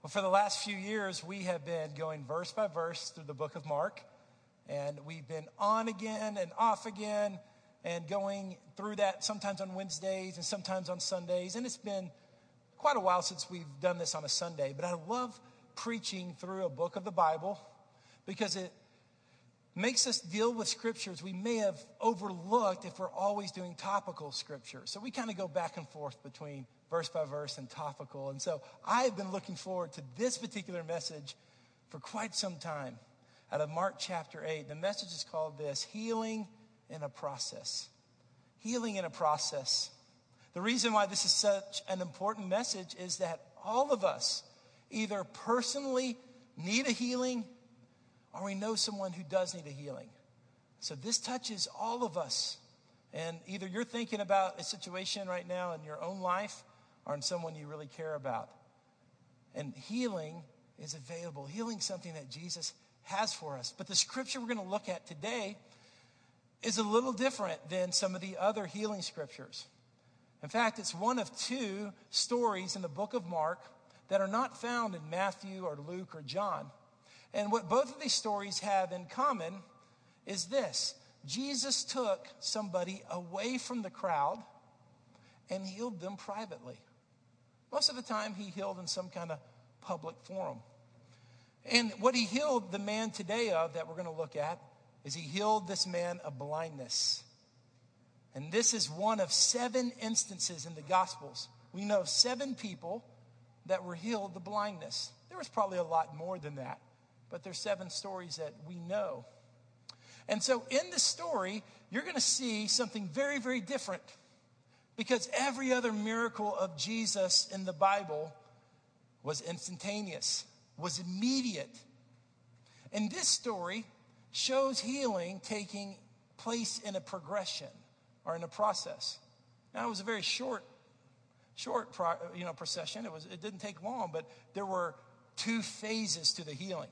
Well, for the last few years, we have been going verse by verse through the book of Mark, and we've been on again and off again and going through that sometimes on Wednesdays and sometimes on Sundays. And it's been quite a while since we've done this on a Sunday, but I love preaching through a book of the Bible because it makes us deal with scriptures we may have overlooked if we're always doing topical scripture. So we kind of go back and forth between verse by verse and topical. And so I've been looking forward to this particular message for quite some time out of Mark chapter 8. The message is called this Healing in a Process. Healing in a Process. The reason why this is such an important message is that all of us either personally need a healing or we know someone who does need a healing. So this touches all of us. And either you're thinking about a situation right now in your own life or in someone you really care about. And healing is available. Healing something that Jesus has for us. But the scripture we're going to look at today is a little different than some of the other healing scriptures. In fact, it's one of two stories in the book of Mark that are not found in Matthew or Luke or John. And what both of these stories have in common is this Jesus took somebody away from the crowd and healed them privately. Most of the time, he healed in some kind of public forum. And what he healed the man today of that we're going to look at is he healed this man of blindness. And this is one of seven instances in the Gospels. We know seven people that were healed of blindness. There was probably a lot more than that, but there's seven stories that we know. And so in the story, you're going to see something very, very different because every other miracle of Jesus in the Bible was instantaneous, was immediate. And this story shows healing taking place in a progression or in a process. Now, it was a very short, short, you know, procession. It was, it didn't take long, but there were two phases to the healing.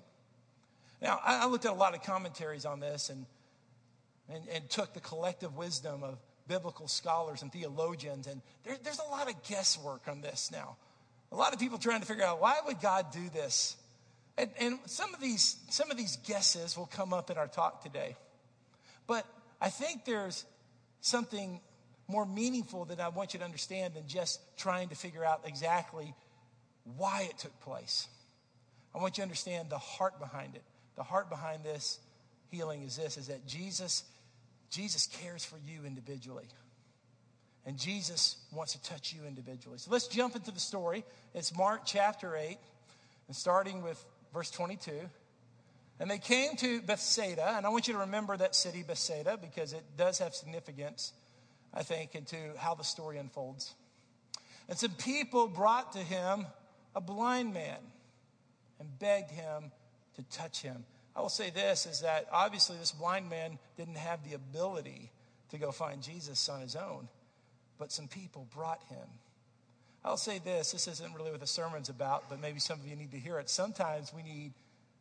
Now, I looked at a lot of commentaries on this and, and, and took the collective wisdom of biblical scholars and theologians, and there, there's a lot of guesswork on this now. A lot of people trying to figure out why would God do this? And, and some of these some of these guesses will come up in our talk today. But I think there's something more meaningful that I want you to understand than just trying to figure out exactly why it took place. I want you to understand the heart behind it. The heart behind this healing is this is that Jesus Jesus cares for you individually. And Jesus wants to touch you individually. So let's jump into the story. It's Mark chapter 8, and starting with verse 22. And they came to Bethsaida, and I want you to remember that city, Bethsaida, because it does have significance, I think, into how the story unfolds. And some people brought to him a blind man and begged him to touch him. I will say this is that obviously this blind man didn't have the ability to go find Jesus on his own, but some people brought him. I'll say this this isn't really what the sermon's about, but maybe some of you need to hear it. Sometimes we need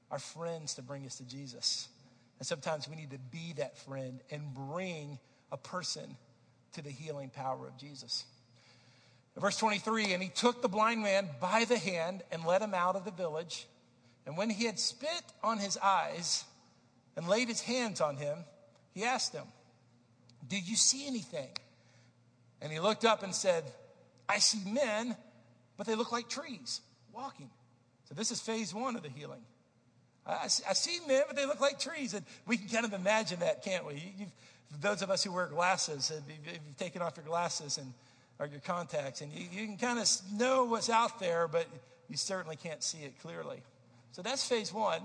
our friends to bring us to Jesus. And sometimes we need to be that friend and bring a person to the healing power of Jesus. Verse 23 And he took the blind man by the hand and led him out of the village. And when he had spit on his eyes and laid his hands on him, he asked him, Do you see anything? And he looked up and said, I see men, but they look like trees walking. So this is phase one of the healing. I, I see men, but they look like trees. And we can kind of imagine that, can't we? You've, those of us who wear glasses, if you've taken off your glasses and or your contacts, and you, you can kind of know what's out there, but you certainly can't see it clearly. So that's phase one.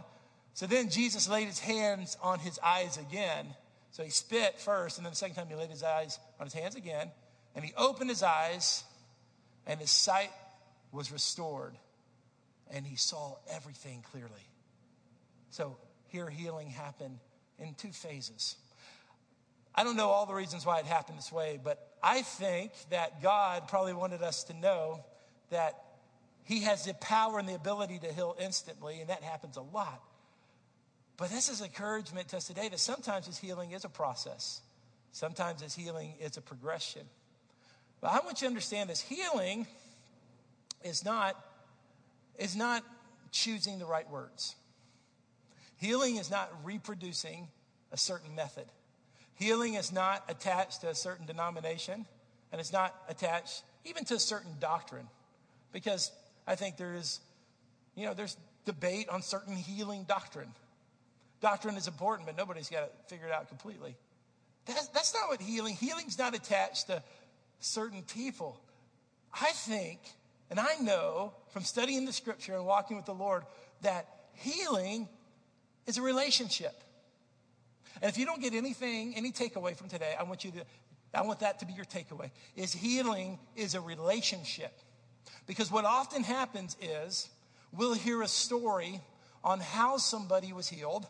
So then Jesus laid his hands on his eyes again. So he spit first, and then the second time he laid his eyes on his hands again. And he opened his eyes, and his sight was restored. And he saw everything clearly. So here healing happened in two phases. I don't know all the reasons why it happened this way, but I think that God probably wanted us to know that he has the power and the ability to heal instantly, and that happens a lot. But this is encouragement to us today that sometimes his healing is a process. Sometimes his healing is a progression. But I want you to understand this healing is not is not choosing the right words. Healing is not reproducing a certain method. Healing is not attached to a certain denomination, and it's not attached even to a certain doctrine. Because I think there is, you know, there's debate on certain healing doctrine. Doctrine is important, but nobody's got it figured out completely. That's, that's not what healing, healing's not attached to certain people. I think, and I know from studying the scripture and walking with the Lord, that healing is a relationship. And if you don't get anything, any takeaway from today, I want you to, I want that to be your takeaway, is healing is a relationship. Because what often happens is we'll hear a story on how somebody was healed,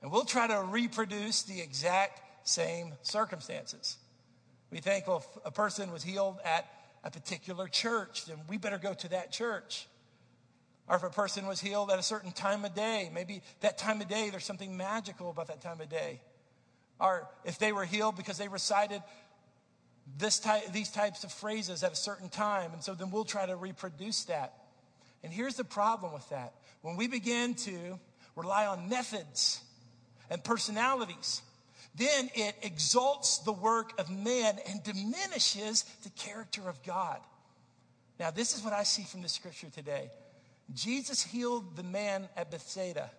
and we'll try to reproduce the exact same circumstances. We think, well, if a person was healed at a particular church, then we better go to that church. Or if a person was healed at a certain time of day, maybe that time of day, there's something magical about that time of day. Or if they were healed because they recited this type, these types of phrases at a certain time, and so then we'll try to reproduce that. And here's the problem with that. When we begin to rely on methods and personalities, then it exalts the work of man and diminishes the character of God. Now, this is what I see from the scripture today. Jesus healed the man at Bethsaida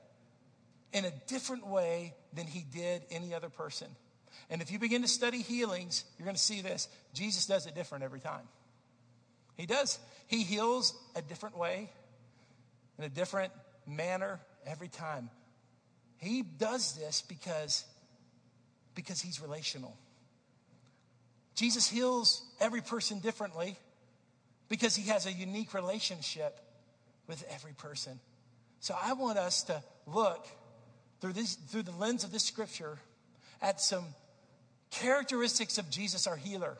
in a different way than he did any other person. And if you begin to study healings, you're going to see this. Jesus does it different every time. He does. He heals a different way, in a different manner every time. He does this because, because he's relational. Jesus heals every person differently because he has a unique relationship with every person. So I want us to look through, this, through the lens of this scripture at some characteristics of Jesus, our healer,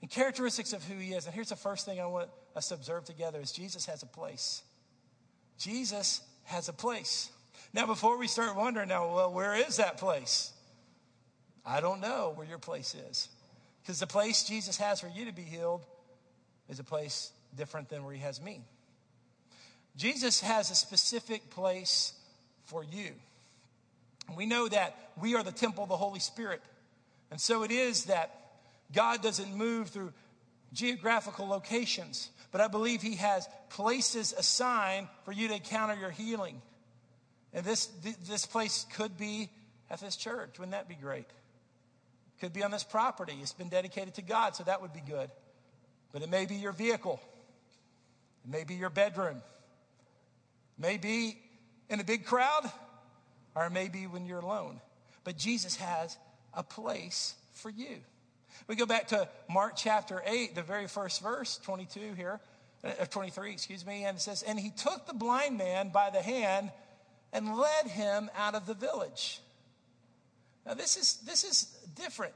and characteristics of who he is. And here's the first thing I want us to observe together is Jesus has a place. Jesus has a place. Now, before we start wondering, now, well, where is that place? I don't know where your place is. Because the place Jesus has for you to be healed is a place different than where he has me. Jesus has a specific place for you. We know that we are the temple of the Holy Spirit. And so it is that God doesn't move through geographical locations, but I believe He has places assigned for you to encounter your healing. And this, this place could be at this church. Wouldn't that be great? Could be on this property. It's been dedicated to God, so that would be good. But it may be your vehicle, it may be your bedroom, Maybe in a big crowd, or maybe when you're alone. But Jesus has a place for you. We go back to Mark chapter 8, the very first verse, 22 here, uh, 23, excuse me, and it says, And he took the blind man by the hand and led him out of the village. Now, this is, this is different.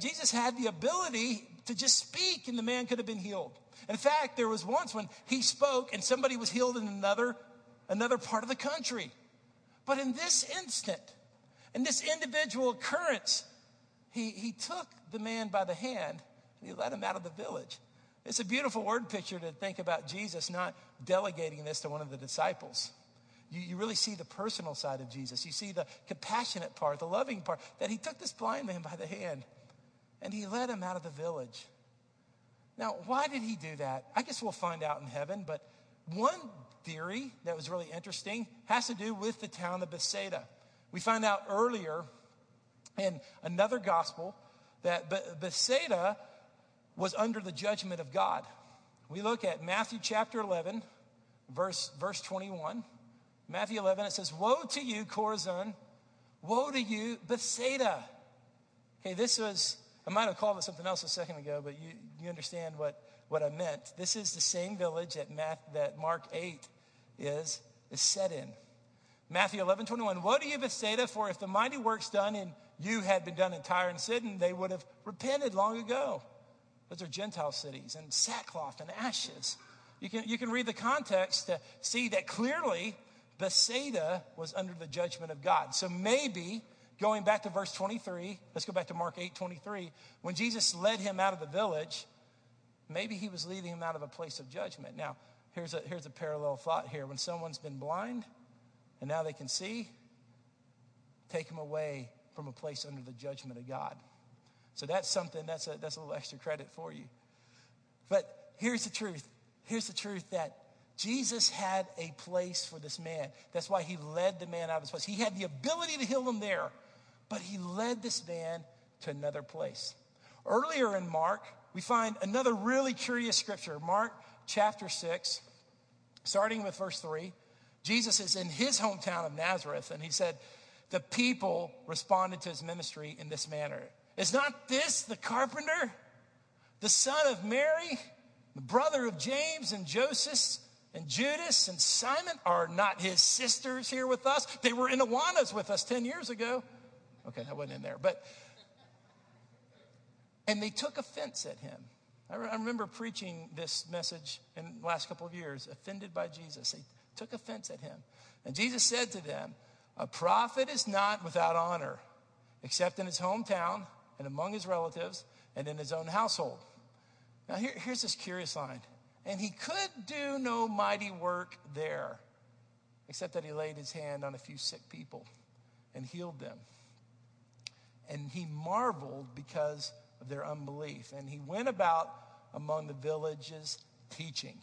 Jesus had the ability to just speak, and the man could have been healed. In fact, there was once when he spoke and somebody was healed in another, another part of the country. But in this instant, in this individual occurrence, he, he took the man by the hand and he led him out of the village. It's a beautiful word picture to think about Jesus not delegating this to one of the disciples. You, you really see the personal side of Jesus. You see the compassionate part, the loving part, that he took this blind man by the hand and he led him out of the village. Now, why did he do that? I guess we'll find out in heaven, but one theory that was really interesting has to do with the town of Bethsaida. We find out earlier in another gospel that Bethsaida was under the judgment of God. We look at Matthew chapter 11, verse, verse 21. Matthew 11, it says, Woe to you, Chorazin! Woe to you, Bethsaida! Okay, this was I might have called it something else a second ago, but you, you understand what, what I meant. This is the same village that, that Mark 8 is, is set in. Matthew 11, 21. Woe to you, Bethsaida, for if the mighty works done in you had been done in Tyre and Sidon, they would have repented long ago. Those are Gentile cities, and sackcloth and ashes. You can, you can read the context to see that clearly Bethsaida was under the judgment of God. So maybe going back to verse 23, let's go back to Mark 8 23. When Jesus led him out of the village, maybe he was leading him out of a place of judgment. Now, here's a, here's a parallel thought here. When someone's been blind and now they can see, take them away from a place under the judgment of God. So that's something, that's a, that's a little extra credit for you. But here's the truth. Here's the truth that Jesus had a place for this man. That's why he led the man out of his place. He had the ability to heal him there, but he led this man to another place. Earlier in Mark, we find another really curious scripture. Mark chapter 6, starting with verse 3. Jesus is in his hometown of Nazareth, and he said, The people responded to his ministry in this manner Is not this the carpenter, the son of Mary, the brother of James and Joseph? And Judas and Simon are not his sisters here with us. They were in Awanas with us 10 years ago. Okay, that wasn't in there. But, and they took offense at him. I, re- I remember preaching this message in the last couple of years, offended by Jesus. They took offense at him. And Jesus said to them, A prophet is not without honor, except in his hometown and among his relatives and in his own household. Now, here, here's this curious line and he could do no mighty work there, except that he laid his hand on a few sick people and healed them. And he marveled because of their unbelief. And he went about among the villages teaching.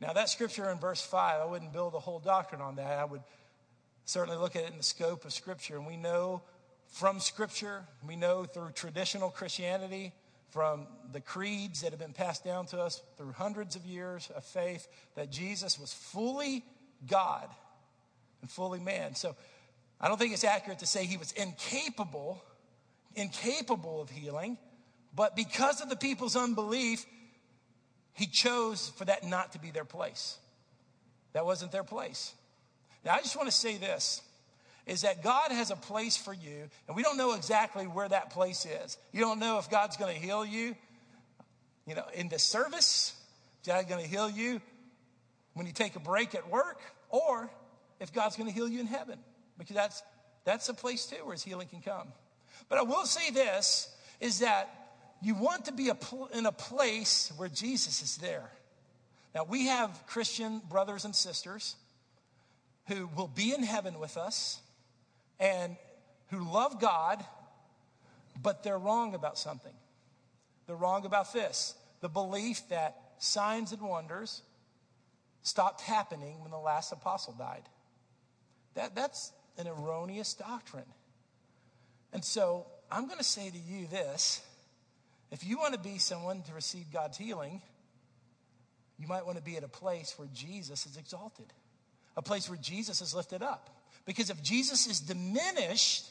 Now, that scripture in verse 5, I wouldn't build a whole doctrine on that. I would certainly look at it in the scope of scripture. And we know from scripture, we know through traditional Christianity, from the creeds that have been passed down to us through hundreds of years of faith that Jesus was fully God and fully man. So I don't think it's accurate to say he was incapable, incapable of healing, but because of the people's unbelief, he chose for that not to be their place. That wasn't their place. Now, I just want to say this is that God has a place for you, and we don't know exactly where that place is. You don't know if God's going to heal you, you know, in the service. Is God going to heal you when you take a break at work, or if God's going to heal you in heaven, because that's that's a place too where His healing can come. But I will say this: is that you want to be a pl- in a place where Jesus is there. Now we have Christian brothers and sisters who will be in heaven with us and who love God, but they're wrong about something. They're wrong about this the belief that signs and wonders stopped happening when the last apostle died. That, that's an erroneous doctrine. And so I'm going to say to you this if you want to be someone to receive God's healing, you might want to be at a place where Jesus is exalted, a place where Jesus is lifted up. Because if Jesus is diminished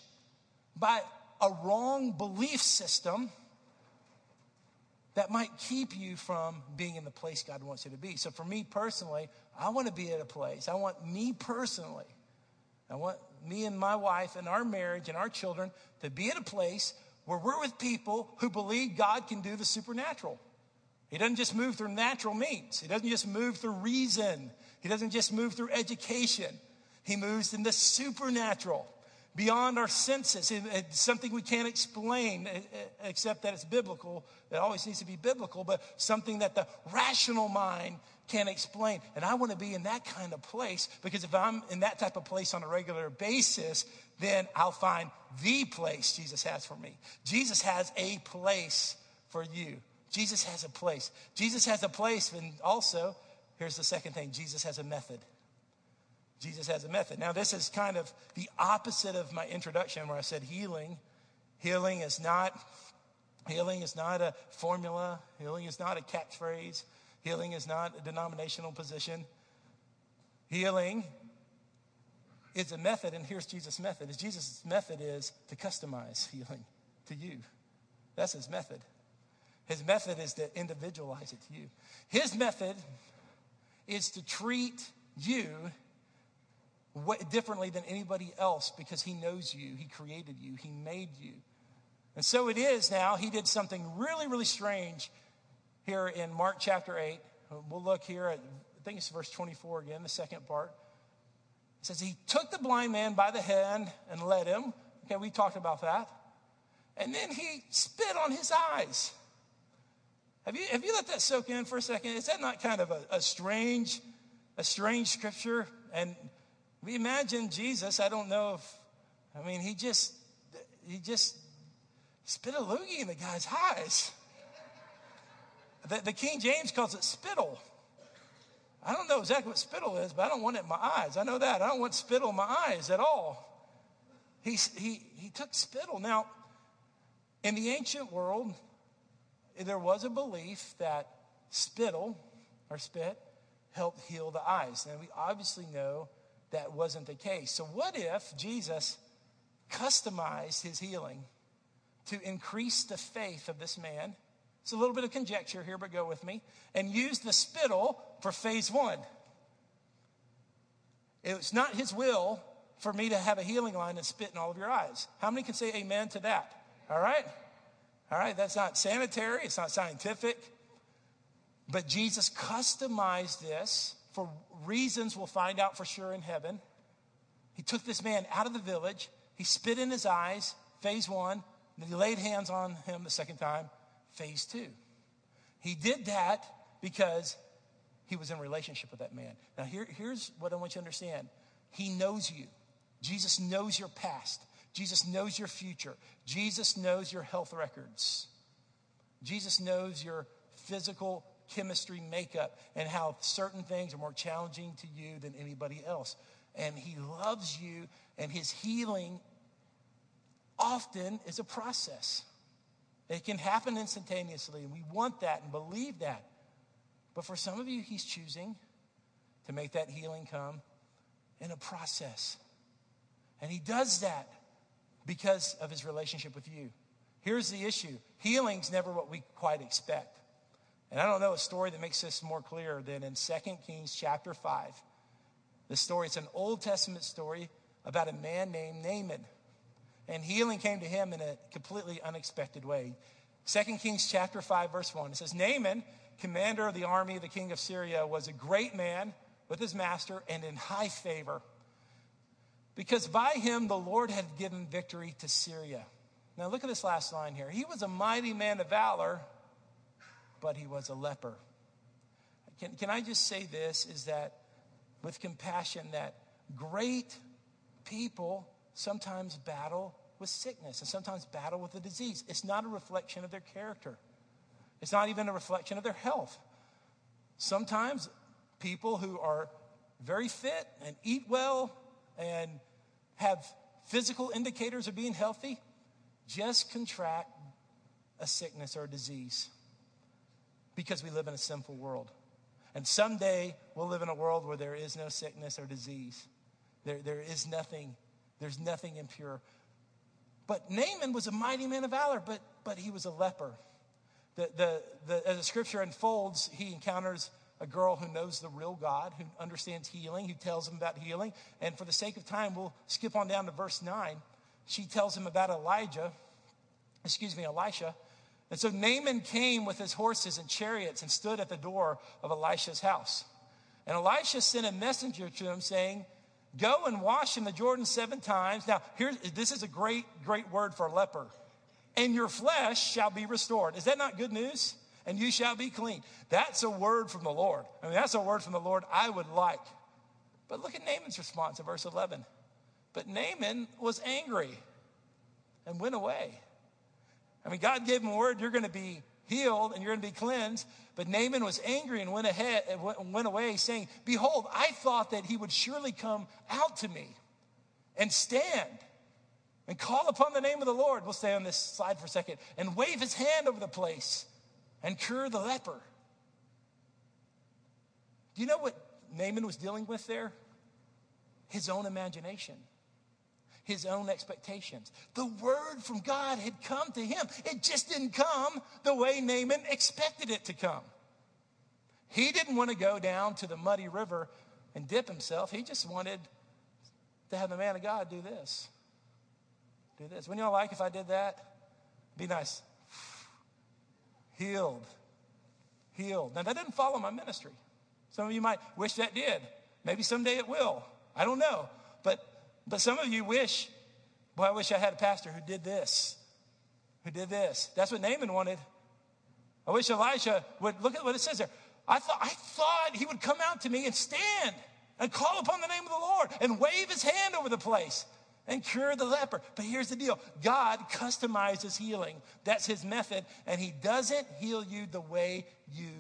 by a wrong belief system, that might keep you from being in the place God wants you to be. So for me personally, I want to be at a place. I want me personally, I want me and my wife and our marriage and our children to be at a place where we're with people who believe God can do the supernatural. He doesn't just move through natural means. He doesn't just move through reason. He doesn't just move through education. He moves in the supernatural, beyond our senses. It's something we can't explain except that it's biblical. It always needs to be biblical, but something that the rational mind can't explain. And I want to be in that kind of place because if I'm in that type of place on a regular basis, then I'll find the place Jesus has for me. Jesus has a place for you. Jesus has a place. Jesus has a place, and also, here's the second thing Jesus has a method. Jesus has a method. Now, this is kind of the opposite of my introduction where I said healing. Healing is not healing is not a formula. Healing is not a catchphrase. Healing is not a denominational position. Healing is a method, and here's Jesus' method. Is Jesus' method is to customize healing to you. That's his method. His method is to individualize it to you. His method is to treat you differently than anybody else because he knows you, he created you, he made you. And so it is now, he did something really, really strange here in Mark chapter 8. We'll look here at, I think it's verse 24 again, the second part. It says, He took the blind man by the hand and led him. Okay, we talked about that. And then he spit on his eyes. Have you, have you let that soak in for a second? Is that not kind of a, a strange a strange scripture. And we imagine Jesus, I don't know if, I mean, he just, he just spit a loogie in the guy's eyes. The, the King James calls it spittle. I don't know exactly what spittle is, but I don't want it in my eyes. I know that. I don't want spittle in my eyes at all. He, he, he took spittle. Now, in the ancient world, there was a belief that spittle or spit helped heal the eyes. And we obviously know that wasn't the case. So, what if Jesus customized his healing to increase the faith of this man? It's a little bit of conjecture here, but go with me. And used the spittle for phase one. It's not his will for me to have a healing line and spit in all of your eyes. How many can say amen to that? All right? All right, that's not sanitary, it's not scientific. But Jesus customized this for reasons we'll find out for sure in heaven. He took this man out of the village, he spit in his eyes, phase one, then he laid hands on him the second time, phase two. He did that because he was in relationship with that man. Now, here, here's what I want you to understand He knows you. Jesus knows your past. Jesus knows your future. Jesus knows your health records. Jesus knows your physical chemistry makeup and how certain things are more challenging to you than anybody else. And He loves you, and His healing often is a process. It can happen instantaneously, and we want that and believe that. But for some of you, He's choosing to make that healing come in a process. And He does that because of His relationship with you. Here's the issue healing's never what we quite expect. And I don't know a story that makes this more clear than in 2 Kings chapter 5. The story, it's an Old Testament story about a man named Naaman. And healing came to him in a completely unexpected way. 2 Kings chapter 5, verse 1. It says, Naaman commander of the army of the king of Syria, was a great man with his master and in high favor. Because by him the Lord had given victory to Syria. Now look at this last line here. He was a mighty man of valor, but he was a leper. Can, can I just say this is that with compassion, that great people sometimes battle with sickness and sometimes battle with a disease. It's not a reflection of their character. It's not even a reflection of their health. Sometimes people who are very fit and eat well and have physical indicators of being healthy just contract a sickness or a disease because we live in a sinful world. And someday we'll live in a world where there is no sickness or disease. There, there is nothing, there's nothing impure. But Naaman was a mighty man of valor, but, but he was a leper. The, the, the, as the scripture unfolds, he encounters a girl who knows the real God, who understands healing, who tells him about healing. And for the sake of time, we'll skip on down to verse 9. She tells him about Elijah, excuse me, Elisha. And so Naaman came with his horses and chariots and stood at the door of Elisha's house. And Elisha sent a messenger to him saying, Go and wash in the Jordan seven times. Now, here, this is a great, great word for a leper and your flesh shall be restored. Is that not good news? And you shall be clean. That's a word from the Lord. I mean, that's a word from the Lord I would like. But look at Naaman's response in verse 11. But Naaman was angry and went away. I mean, God gave him a word, you're going to be healed and you're going to be cleansed. But Naaman was angry and went ahead and went away, saying, Behold, I thought that he would surely come out to me and stand and call upon the name of the Lord. We'll stay on this slide for a second and wave his hand over the place and cure the leper. Do you know what Naaman was dealing with there? His own imagination, his own expectations. The word from God had come to him. It just didn't come the way Naaman expected it to come. He didn't want to go down to the muddy river and dip himself. He just wanted to have the man of God do this do this. Wouldn't y'all like if I did that? Be nice. Healed. Healed. Now, that didn't follow my ministry. Some of you might wish that did. Maybe someday it will. I don't know. But, but some of you wish, boy, I wish I had a pastor who did this, who did this. That's what Naaman wanted. I wish Elisha would look at what it says there. I thought, I thought he would come out to me and stand and call upon the name of the Lord and wave his hand over the place and cure the leper. But here's the deal God customizes healing. That's his method, and he doesn't heal you the way you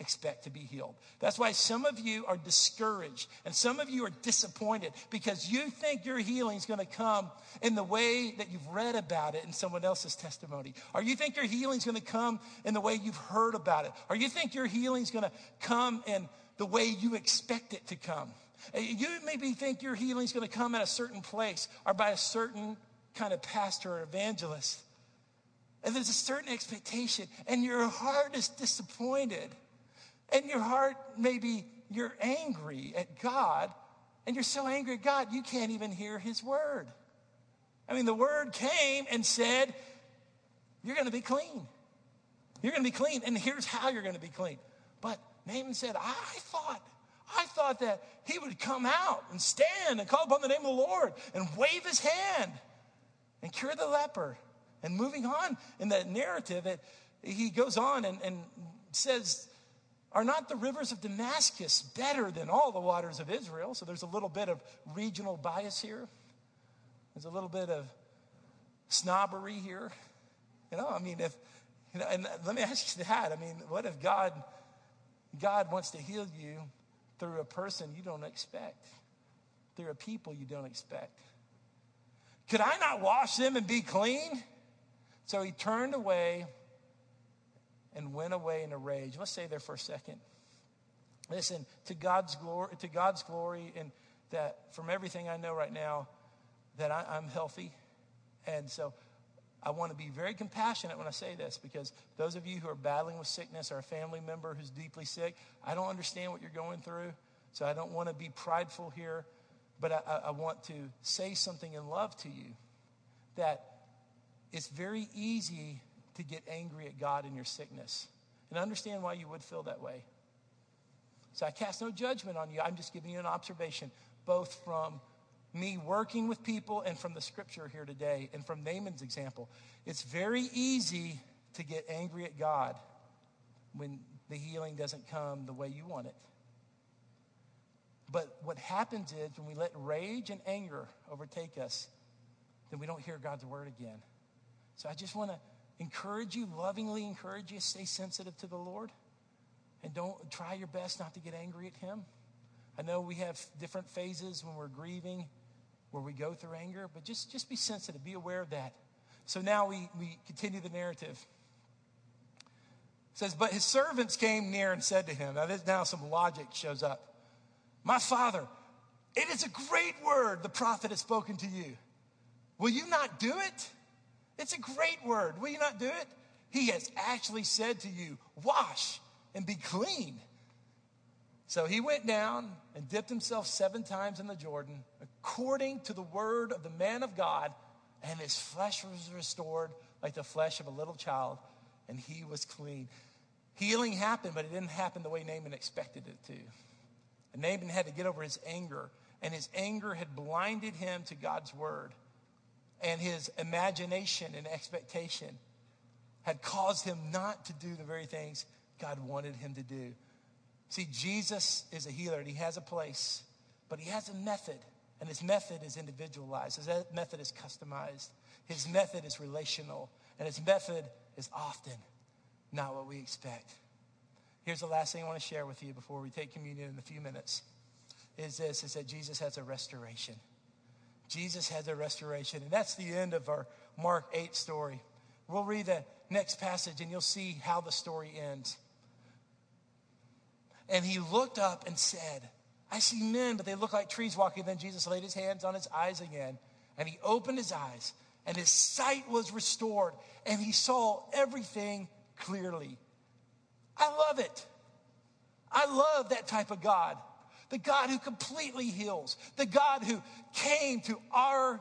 expect to be healed. That's why some of you are discouraged and some of you are disappointed because you think your healing is going to come in the way that you've read about it in someone else's testimony. Or you think your healing is going to come in the way you've heard about it. Or you think your healing is going to come in the way you expect it to come. Eh, you maybe think your healing is going to come at a certain place or by a certain kind of pastor or evangelist. And there's a certain expectation, and your heart is disappointed. And your heart, maybe you're angry at God, and you're so angry at God, you can't even hear his word. I mean, the word came and said, You're going to be clean. You're going to be clean, and here's how you're going to be clean. But Naaman said, I thought, I thought that he would come out and stand and call upon the name of the Lord and wave his hand and cure the leper. And moving on in the narrative, it, he goes on and, and says, Are not the rivers of Damascus better than all the waters of Israel? So there's a little bit of regional bias here. There's a little bit of snobbery here. You know, I mean, if, you know, and let me ask you that. I mean, what if God God wants to heal you through a person you don't expect, through a people you don't expect. Could I not wash them and be clean? So he turned away went away in a rage. Let's stay there for a second. Listen, to God's glory, to God's glory, and that from everything I know right now, that I, I'm healthy. And so I want to be very compassionate when I say this because those of you who are battling with sickness or a family member who's deeply sick, I don't understand what you're going through. So I don't want to be prideful here, but I, I want to say something in love to you that it's very easy to get angry at God in your sickness. And I understand why you would feel that way. So I cast no judgment on you. I'm just giving you an observation, both from me working with people and from the scripture here today and from Naaman's example, it's very easy to get angry at God when the healing doesn't come the way you want it. But what happens is when we let rage and anger overtake us, then we don't hear God's word again. So I just want to encourage you, lovingly encourage you, stay sensitive to the Lord. And don't try your best not to get angry at Him. I know we have different phases when we're grieving where we go through anger, but just, just be sensitive, be aware of that. So now we, we continue the narrative. It says, But his servants came near and said to him, Now, this, now some logic shows up. My father, it is a great word the prophet has spoken to you. Will you not do it? It's a great word. Will you not do it? He has actually said to you, Wash and be clean. So he went down and dipped himself seven times in the Jordan, according to the word of the man of God, and his flesh was restored like the flesh of a little child, and he was clean. Healing happened, but it didn't happen the way Naaman expected it to. And Naaman had to get over his anger, and his anger had blinded him to God's word. And his imagination and expectation had caused him not to do the very things God wanted him to do. See, Jesus is a healer and he has a place, but he has a method, and his method is individualized. His method is customized. His method is relational, and his method is often not what we expect. Here's the last thing I want to share with you before we take communion in a few minutes. Is this is that Jesus has a restoration. Jesus had a restoration. And that's the end of our Mark 8 story. We'll read the next passage and you'll see how the story ends. And he looked up and said, I see men, but they look like trees walking. Then Jesus laid his hands on his eyes again, and he opened his eyes, and his sight was restored, and he saw everything clearly. I love it. I love that type of God. The God who completely heals, the God who came to our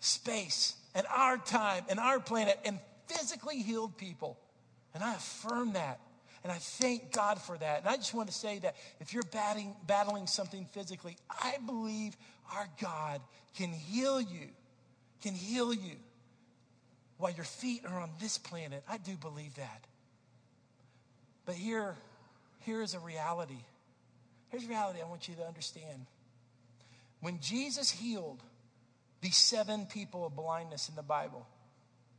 space and our time and our planet and physically healed people. And I affirm that. And I thank God for that. And I just want to say that if you're battling, battling something physically, I believe our God can heal you, can heal you while your feet are on this planet. I do believe that. But here, here is a reality. Here's reality I want you to understand. When Jesus healed these seven people of blindness in the Bible,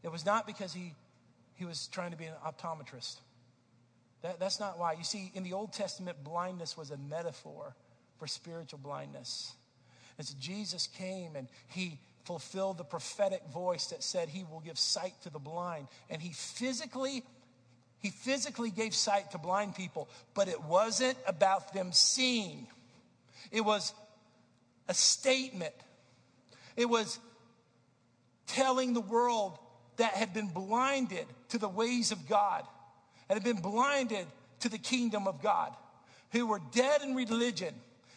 it was not because he, he was trying to be an optometrist. That, that's not why. You see, in the Old Testament, blindness was a metaphor for spiritual blindness. As Jesus came and he fulfilled the prophetic voice that said he will give sight to the blind, and he physically he physically gave sight to blind people, but it wasn't about them seeing. It was a statement. It was telling the world that had been blinded to the ways of God and had been blinded to the kingdom of God, who were dead in religion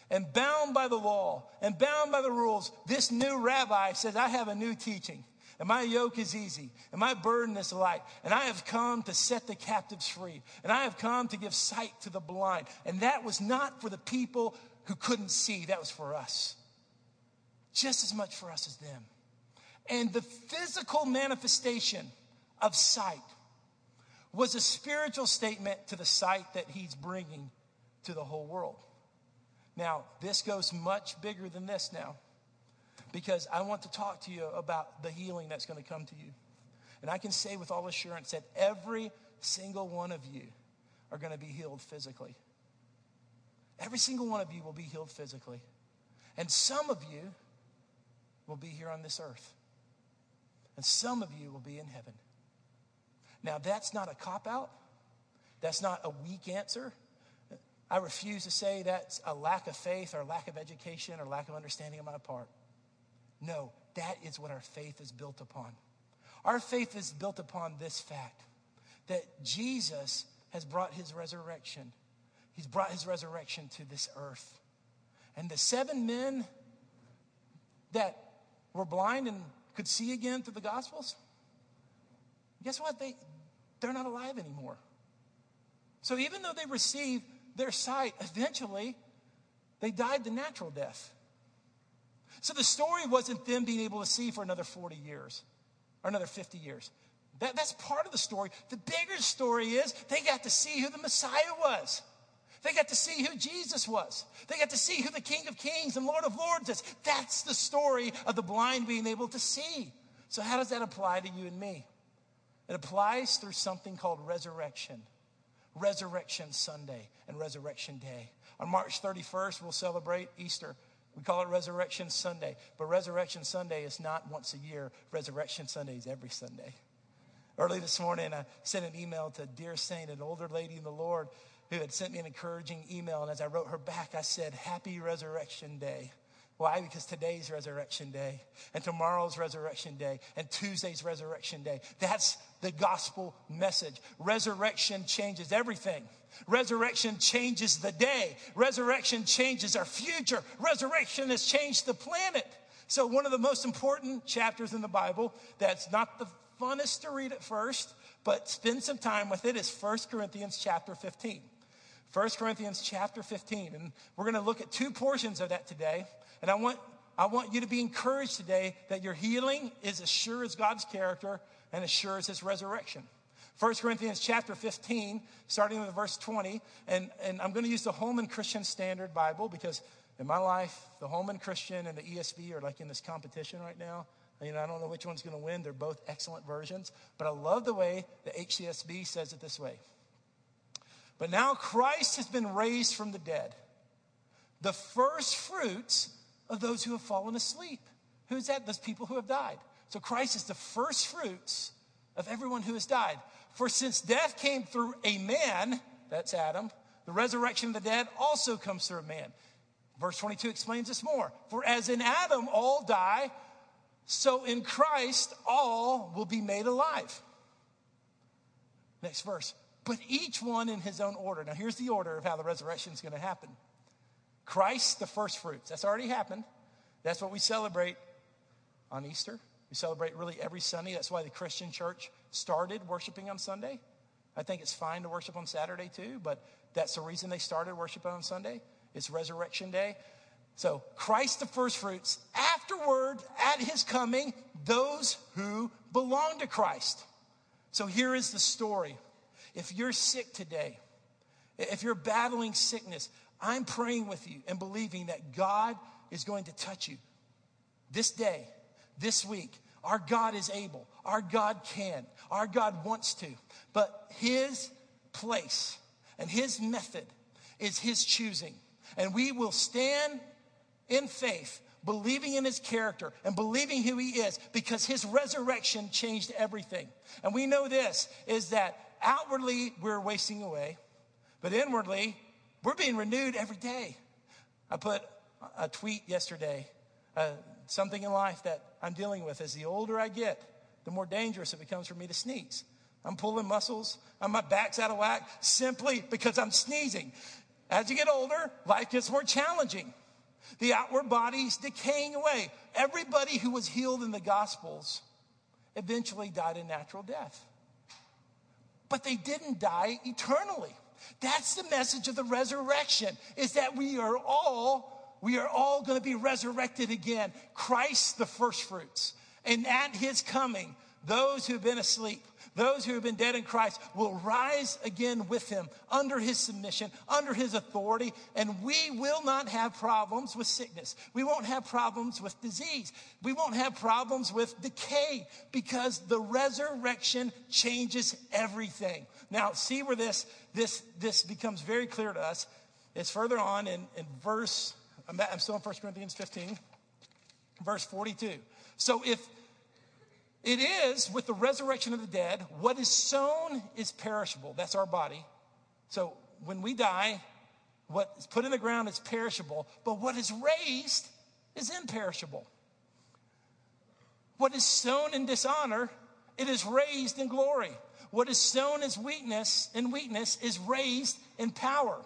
and bound by the law and bound by the rules. This new rabbi says, I have a new teaching. And my yoke is easy, and my burden is light. And I have come to set the captives free. And I have come to give sight to the blind. And that was not for the people who couldn't see, that was for us. Just as much for us as them. And the physical manifestation of sight was a spiritual statement to the sight that he's bringing to the whole world. Now, this goes much bigger than this now because I want to talk to you about the healing that's going to come to you. And I can say with all assurance that every single one of you are going to be healed physically. Every single one of you will be healed physically. And some of you will be here on this earth. And some of you will be in heaven. Now, that's not a cop out. That's not a weak answer. I refuse to say that's a lack of faith or lack of education or lack of understanding on my part. No, that is what our faith is built upon. Our faith is built upon this fact that Jesus has brought his resurrection. He's brought his resurrection to this earth. And the seven men that were blind and could see again through the Gospels, guess what? They, they're not alive anymore. So even though they received their sight, eventually they died the natural death. So the story wasn't them being able to see for another 40 years or another 50 years. That, that's part of the story. The bigger story is they got to see who the Messiah was. They got to see who Jesus was. They got to see who the King of Kings and Lord of Lords is. That's the story of the blind being able to see. So, how does that apply to you and me? It applies through something called resurrection. Resurrection Sunday and Resurrection Day. On March 31st, we'll celebrate Easter. We call it Resurrection Sunday. But Resurrection Sunday is not once a year, Resurrection Sunday is every Sunday. Early this morning, I sent an email to dear saint, an older lady in the Lord, who had sent me an encouraging email. And as I wrote her back, I said, Happy Resurrection Day. Why? Because today's Resurrection Day, and tomorrow's Resurrection Day, and Tuesday's Resurrection Day. That's the gospel message. Resurrection changes everything. Resurrection changes the day. Resurrection changes our future. Resurrection has changed the planet. So, one of the most important chapters in the Bible that's not the funnest to read at first, but spend some time with it is 1 Corinthians chapter 15. 1 Corinthians chapter 15. And we're going to look at two portions of that today. And I want, I want you to be encouraged today that your healing is as sure as God's character and as sure as his resurrection. 1 Corinthians chapter 15, starting with verse 20. And, and I'm going to use the Holman Christian Standard Bible because in my life, the Holman Christian and the ESV are like in this competition right now. You know, I don't know which one's going to win. They're both excellent versions. But I love the way the HCSB says it this way. But now Christ has been raised from the dead, the first fruits of those who have fallen asleep. Who's that? Those people who have died. So Christ is the first fruits of everyone who has died. For since death came through a man, that's Adam, the resurrection of the dead also comes through a man. Verse 22 explains this more. For as in Adam all die, so in Christ all will be made alive. Next verse. But each one in his own order. Now, here's the order of how the resurrection is going to happen. Christ, the first fruits. That's already happened. That's what we celebrate on Easter. We celebrate really every Sunday. That's why the Christian church started worshiping on Sunday. I think it's fine to worship on Saturday too, but that's the reason they started worshiping on Sunday. It's Resurrection Day. So, Christ the first fruits. Afterward, at his coming, those who belong to Christ. So, here is the story. If you're sick today, If you're battling sickness, I'm praying with you and believing that God is going to touch you this day, this week. Our God is able. Our God can. Our God wants to. But His place and His method is His choosing. And we will stand in faith, believing in His character and believing who He is because His resurrection changed everything. And we know this is that outwardly we're wasting away, but inwardly we're being renewed every day. I put a tweet yesterday, uh, something in life that I'm dealing with. As the older I get, the more dangerous it becomes for me to sneeze. I'm pulling muscles, and my back's out of whack simply because I'm sneezing. As you get older, life gets more challenging. The outward body's decaying away. Everybody who was healed in the Gospels eventually died a natural death. But they didn't die eternally. That's the message of the resurrection, is that we are all, we are all going to be resurrected again. Christ the first fruits. And at his coming, those who've been asleep, those who have been dead in Christ will rise again with him under his submission, under his authority, and we will not have problems with sickness. We won't have problems with disease. We won't have problems with decay because the resurrection changes everything. Now, see where this, this, this becomes very clear to us. It's further on in, in verse, I'm, I'm still in 1 Corinthians 15, verse 42. So if it is with the resurrection of the dead, what is sown is perishable. That's our body. So when we die, what is put in the ground is perishable, but what is raised is imperishable. What is sown in dishonor, it is raised in glory. What is sown as weakness in weakness is raised in power.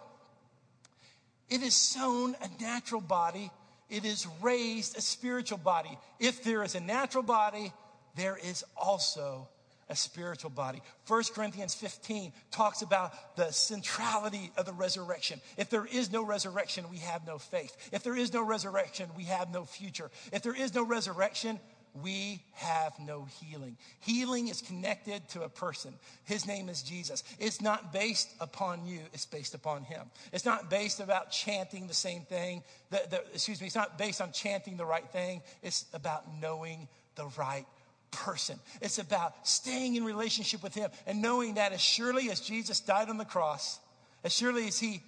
It is sown a natural body, it is raised a spiritual body. If there is a natural body, there is also a spiritual body. 1 Corinthians 15 talks about the centrality of the resurrection. If there is no resurrection, we have no faith. If there is no resurrection, we have no future. If there is no resurrection, we have no healing. Healing is connected to a person. His name is Jesus. It's not based upon you, it's based upon him. It's not based about chanting the same thing. The, the, excuse me, it's not based on chanting the right thing. It's about knowing the right person. It's about staying in relationship with Him and knowing that as surely as Jesus died on the cross, as surely as He,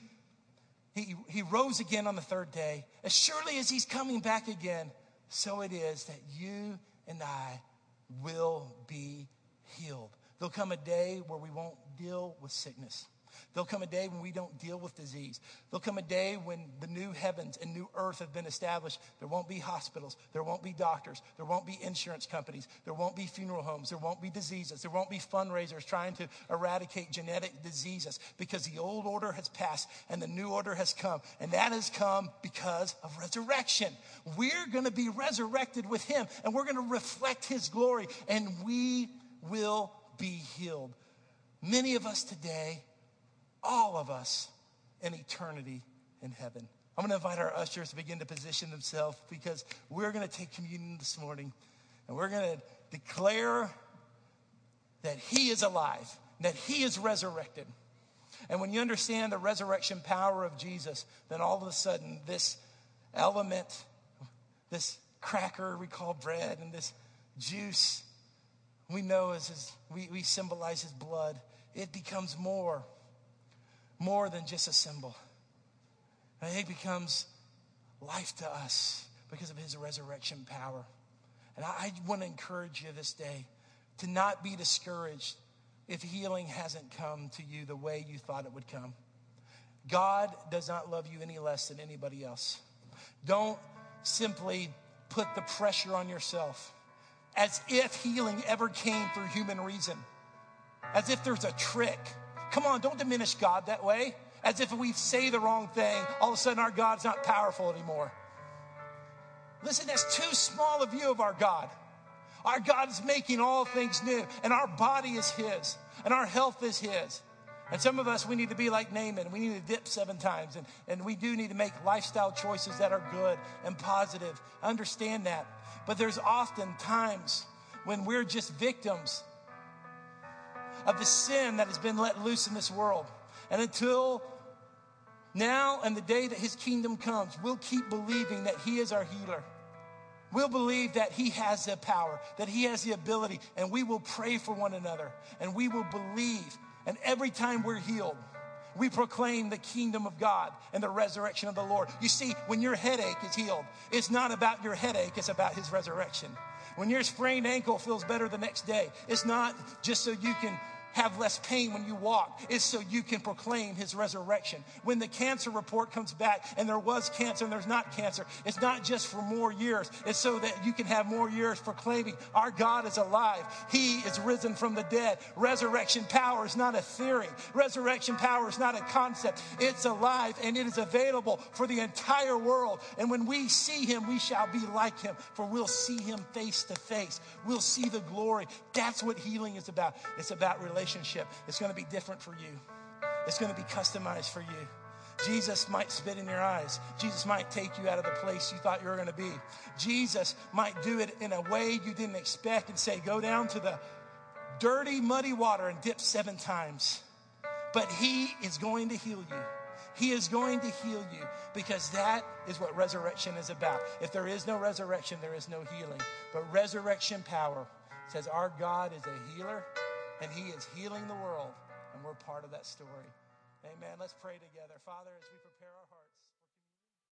he, he rose again on the third day, as surely as He's coming back again, so it is that you and I will be healed. There'll come a day where we won't deal with sickness. There'll come a day when we don't deal with disease. There'll come a day when the new heavens and new earth have been established. There won't be hospitals. There won't be doctors. There won't be insurance companies. There won't be funeral homes. There won't be diseases. There won't be fundraisers trying to eradicate genetic diseases because the old order has passed and the new order has come. And that has come because of resurrection. We're going to be resurrected with him and we're going to reflect his glory and we will be healed. Many of us today all of us in eternity in heaven. I'm going to invite our ushers to begin to position themselves because we're going to take communion this morning and we're going to declare that He is alive, that He is resurrected. And when you understand the resurrection power of Jesus, then all of a sudden, this element, this cracker we call bread, and this juice we know as we, we symbolize His blood, it becomes more more than just a symbol. And it becomes life to us because of his resurrection power. And I, I want to encourage you this day to not be discouraged if healing hasn't come to you the way you thought it would come. God does not love you any less than anybody else. Don't simply put the pressure on yourself as if healing ever came through human reason, as if there's a trick Come on, don't diminish God that way. As if we say the wrong thing, all of a sudden our God's not powerful anymore. Listen, that's too small a view of our God. Our God is making all things new, and our body is His, and our health is His. And some of us, we need to be like Naaman. We need to dip seven times. And, and we do need to make lifestyle choices that are good and positive. Understand that. But there's often times when we're just victims of the sin that has been let loose in this world. And until Now and the day that his kingdom comes, we'll keep believing that he is our healer. We'll believe that He has the power, that He has the ability, and we will pray for one another and we will believe. And every time we're healed, we proclaim the kingdom of God and the resurrection of the Lord. You see, when your headache is healed, it's not about your headache, it's about His resurrection. When your sprained ankle feels better the next day, it's not just so you can have less pain when you walk is so you can proclaim his resurrection. When the cancer report comes back and there was cancer and there's not cancer, it's not just for more years. It's so that you can have more years proclaiming our God is alive. He is risen from the dead. Resurrection power is not a theory. Resurrection power is not a concept. It's alive and it is available for the entire world. And when we see him, we shall be like him for we'll see him face to face. We'll see the glory. That's what healing is about. It's about relationship relationship. It's going to be different for you, it's going to be customized for you. Jesus might spit in your eyes. Jesus might take you out of the place you thought you were going to be. Jesus might do it in a way you didn't expect and say, go down to the dirty, muddy water and dip seven times. But He is going to heal you. He is going to heal you because that is what resurrection is about. If there is no resurrection, there is no healing. But resurrection power says our God is a healer and He is healing the world, and we're part of that story. Amen. Let's pray together. Father, as we.